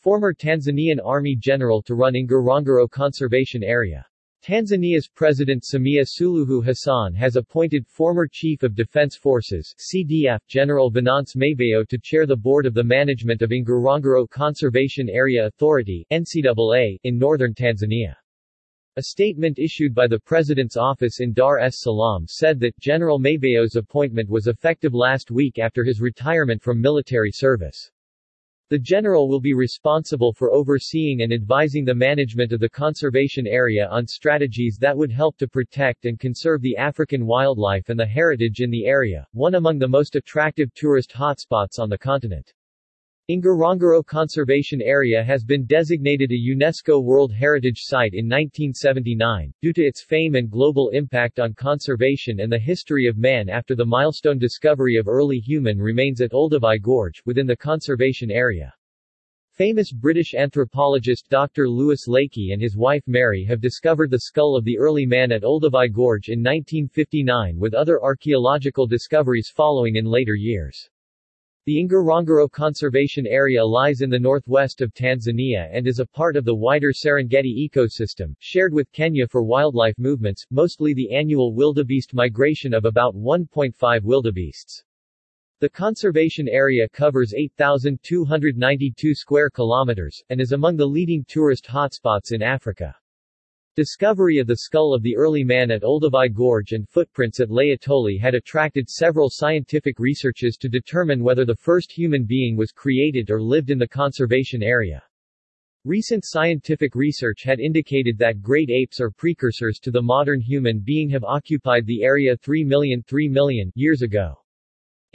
former Tanzanian Army General to run Ngorongoro Conservation Area. Tanzania's President Samia Suluhu Hassan has appointed former Chief of Defense Forces CDF General Venance Mabeyo to chair the board of the management of Ngorongoro Conservation Area Authority NCAA, in northern Tanzania. A statement issued by the President's office in Dar es Salaam said that General Mabeyo's appointment was effective last week after his retirement from military service. The general will be responsible for overseeing and advising the management of the conservation area on strategies that would help to protect and conserve the African wildlife and the heritage in the area, one among the most attractive tourist hotspots on the continent. Ngorongoro Conservation Area has been designated a UNESCO World Heritage Site in 1979, due to its fame and global impact on conservation and the history of man after the milestone discovery of early human remains at Olduvai Gorge, within the conservation area. Famous British anthropologist Dr. Louis Leakey and his wife Mary have discovered the skull of the early man at Olduvai Gorge in 1959 with other archaeological discoveries following in later years. The Ngorongoro Conservation Area lies in the northwest of Tanzania and is a part of the wider Serengeti ecosystem, shared with Kenya for wildlife movements, mostly the annual wildebeest migration of about 1.5 wildebeests. The conservation area covers 8,292 square kilometers, and is among the leading tourist hotspots in Africa. Discovery of the skull of the early man at Olduvai Gorge and footprints at Laetoli had attracted several scientific researches to determine whether the first human being was created or lived in the conservation area. Recent scientific research had indicated that great apes or precursors to the modern human being have occupied the area 3 million 3 million years ago.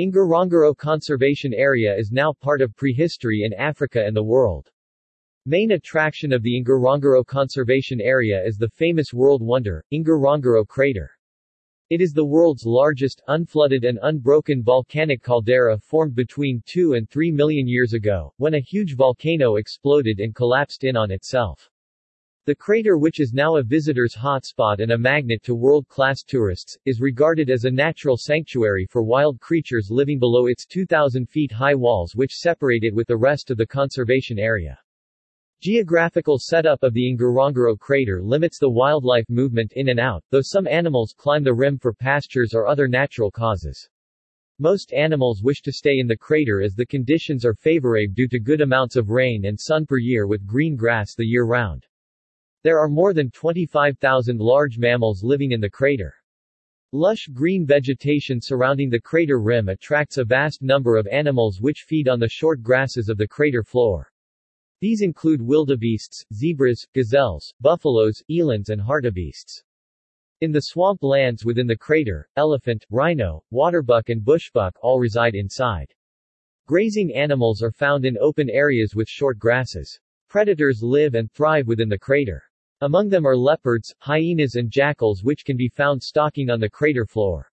Ngorongoro Conservation Area is now part of prehistory in Africa and the world. Main attraction of the Ngorongoro Conservation Area is the famous world wonder, Ngorongoro Crater. It is the world's largest, unflooded and unbroken volcanic caldera formed between 2 and 3 million years ago, when a huge volcano exploded and collapsed in on itself. The crater which is now a visitor's hotspot and a magnet to world-class tourists, is regarded as a natural sanctuary for wild creatures living below its 2,000 feet high walls which separate it with the rest of the conservation area. Geographical setup of the Ngorongoro crater limits the wildlife movement in and out, though some animals climb the rim for pastures or other natural causes. Most animals wish to stay in the crater as the conditions are favorable due to good amounts of rain and sun per year with green grass the year round. There are more than 25,000 large mammals living in the crater. Lush green vegetation surrounding the crater rim attracts a vast number of animals which feed on the short grasses of the crater floor. These include wildebeests, zebras, gazelles, buffaloes, elands and hartebeests. In the swamp lands within the crater, elephant, rhino, waterbuck and bushbuck all reside inside. Grazing animals are found in open areas with short grasses. Predators live and thrive within the crater. Among them are leopards, hyenas and jackals which can be found stalking on the crater floor.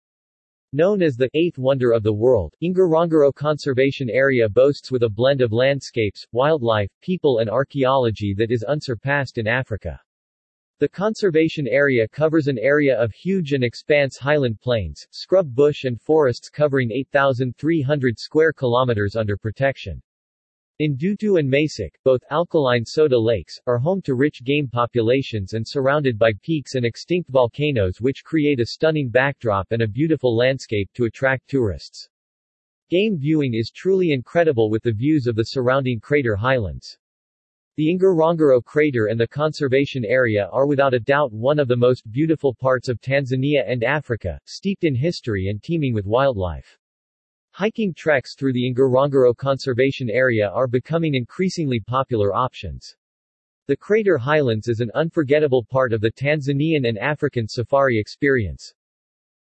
Known as the eighth wonder of the world, Ngorongoro Conservation Area boasts with a blend of landscapes, wildlife, people and archaeology that is unsurpassed in Africa. The conservation area covers an area of huge and expanse highland plains, scrub bush and forests covering 8,300 square kilometers under protection. Ndutu and Masek, both alkaline soda lakes, are home to rich game populations and surrounded by peaks and extinct volcanoes which create a stunning backdrop and a beautiful landscape to attract tourists. Game viewing is truly incredible with the views of the surrounding crater highlands. The Ngorongoro crater and the conservation area are without a doubt one of the most beautiful parts of Tanzania and Africa, steeped in history and teeming with wildlife. Hiking treks through the Ngorongoro Conservation Area are becoming increasingly popular options. The crater highlands is an unforgettable part of the Tanzanian and African safari experience.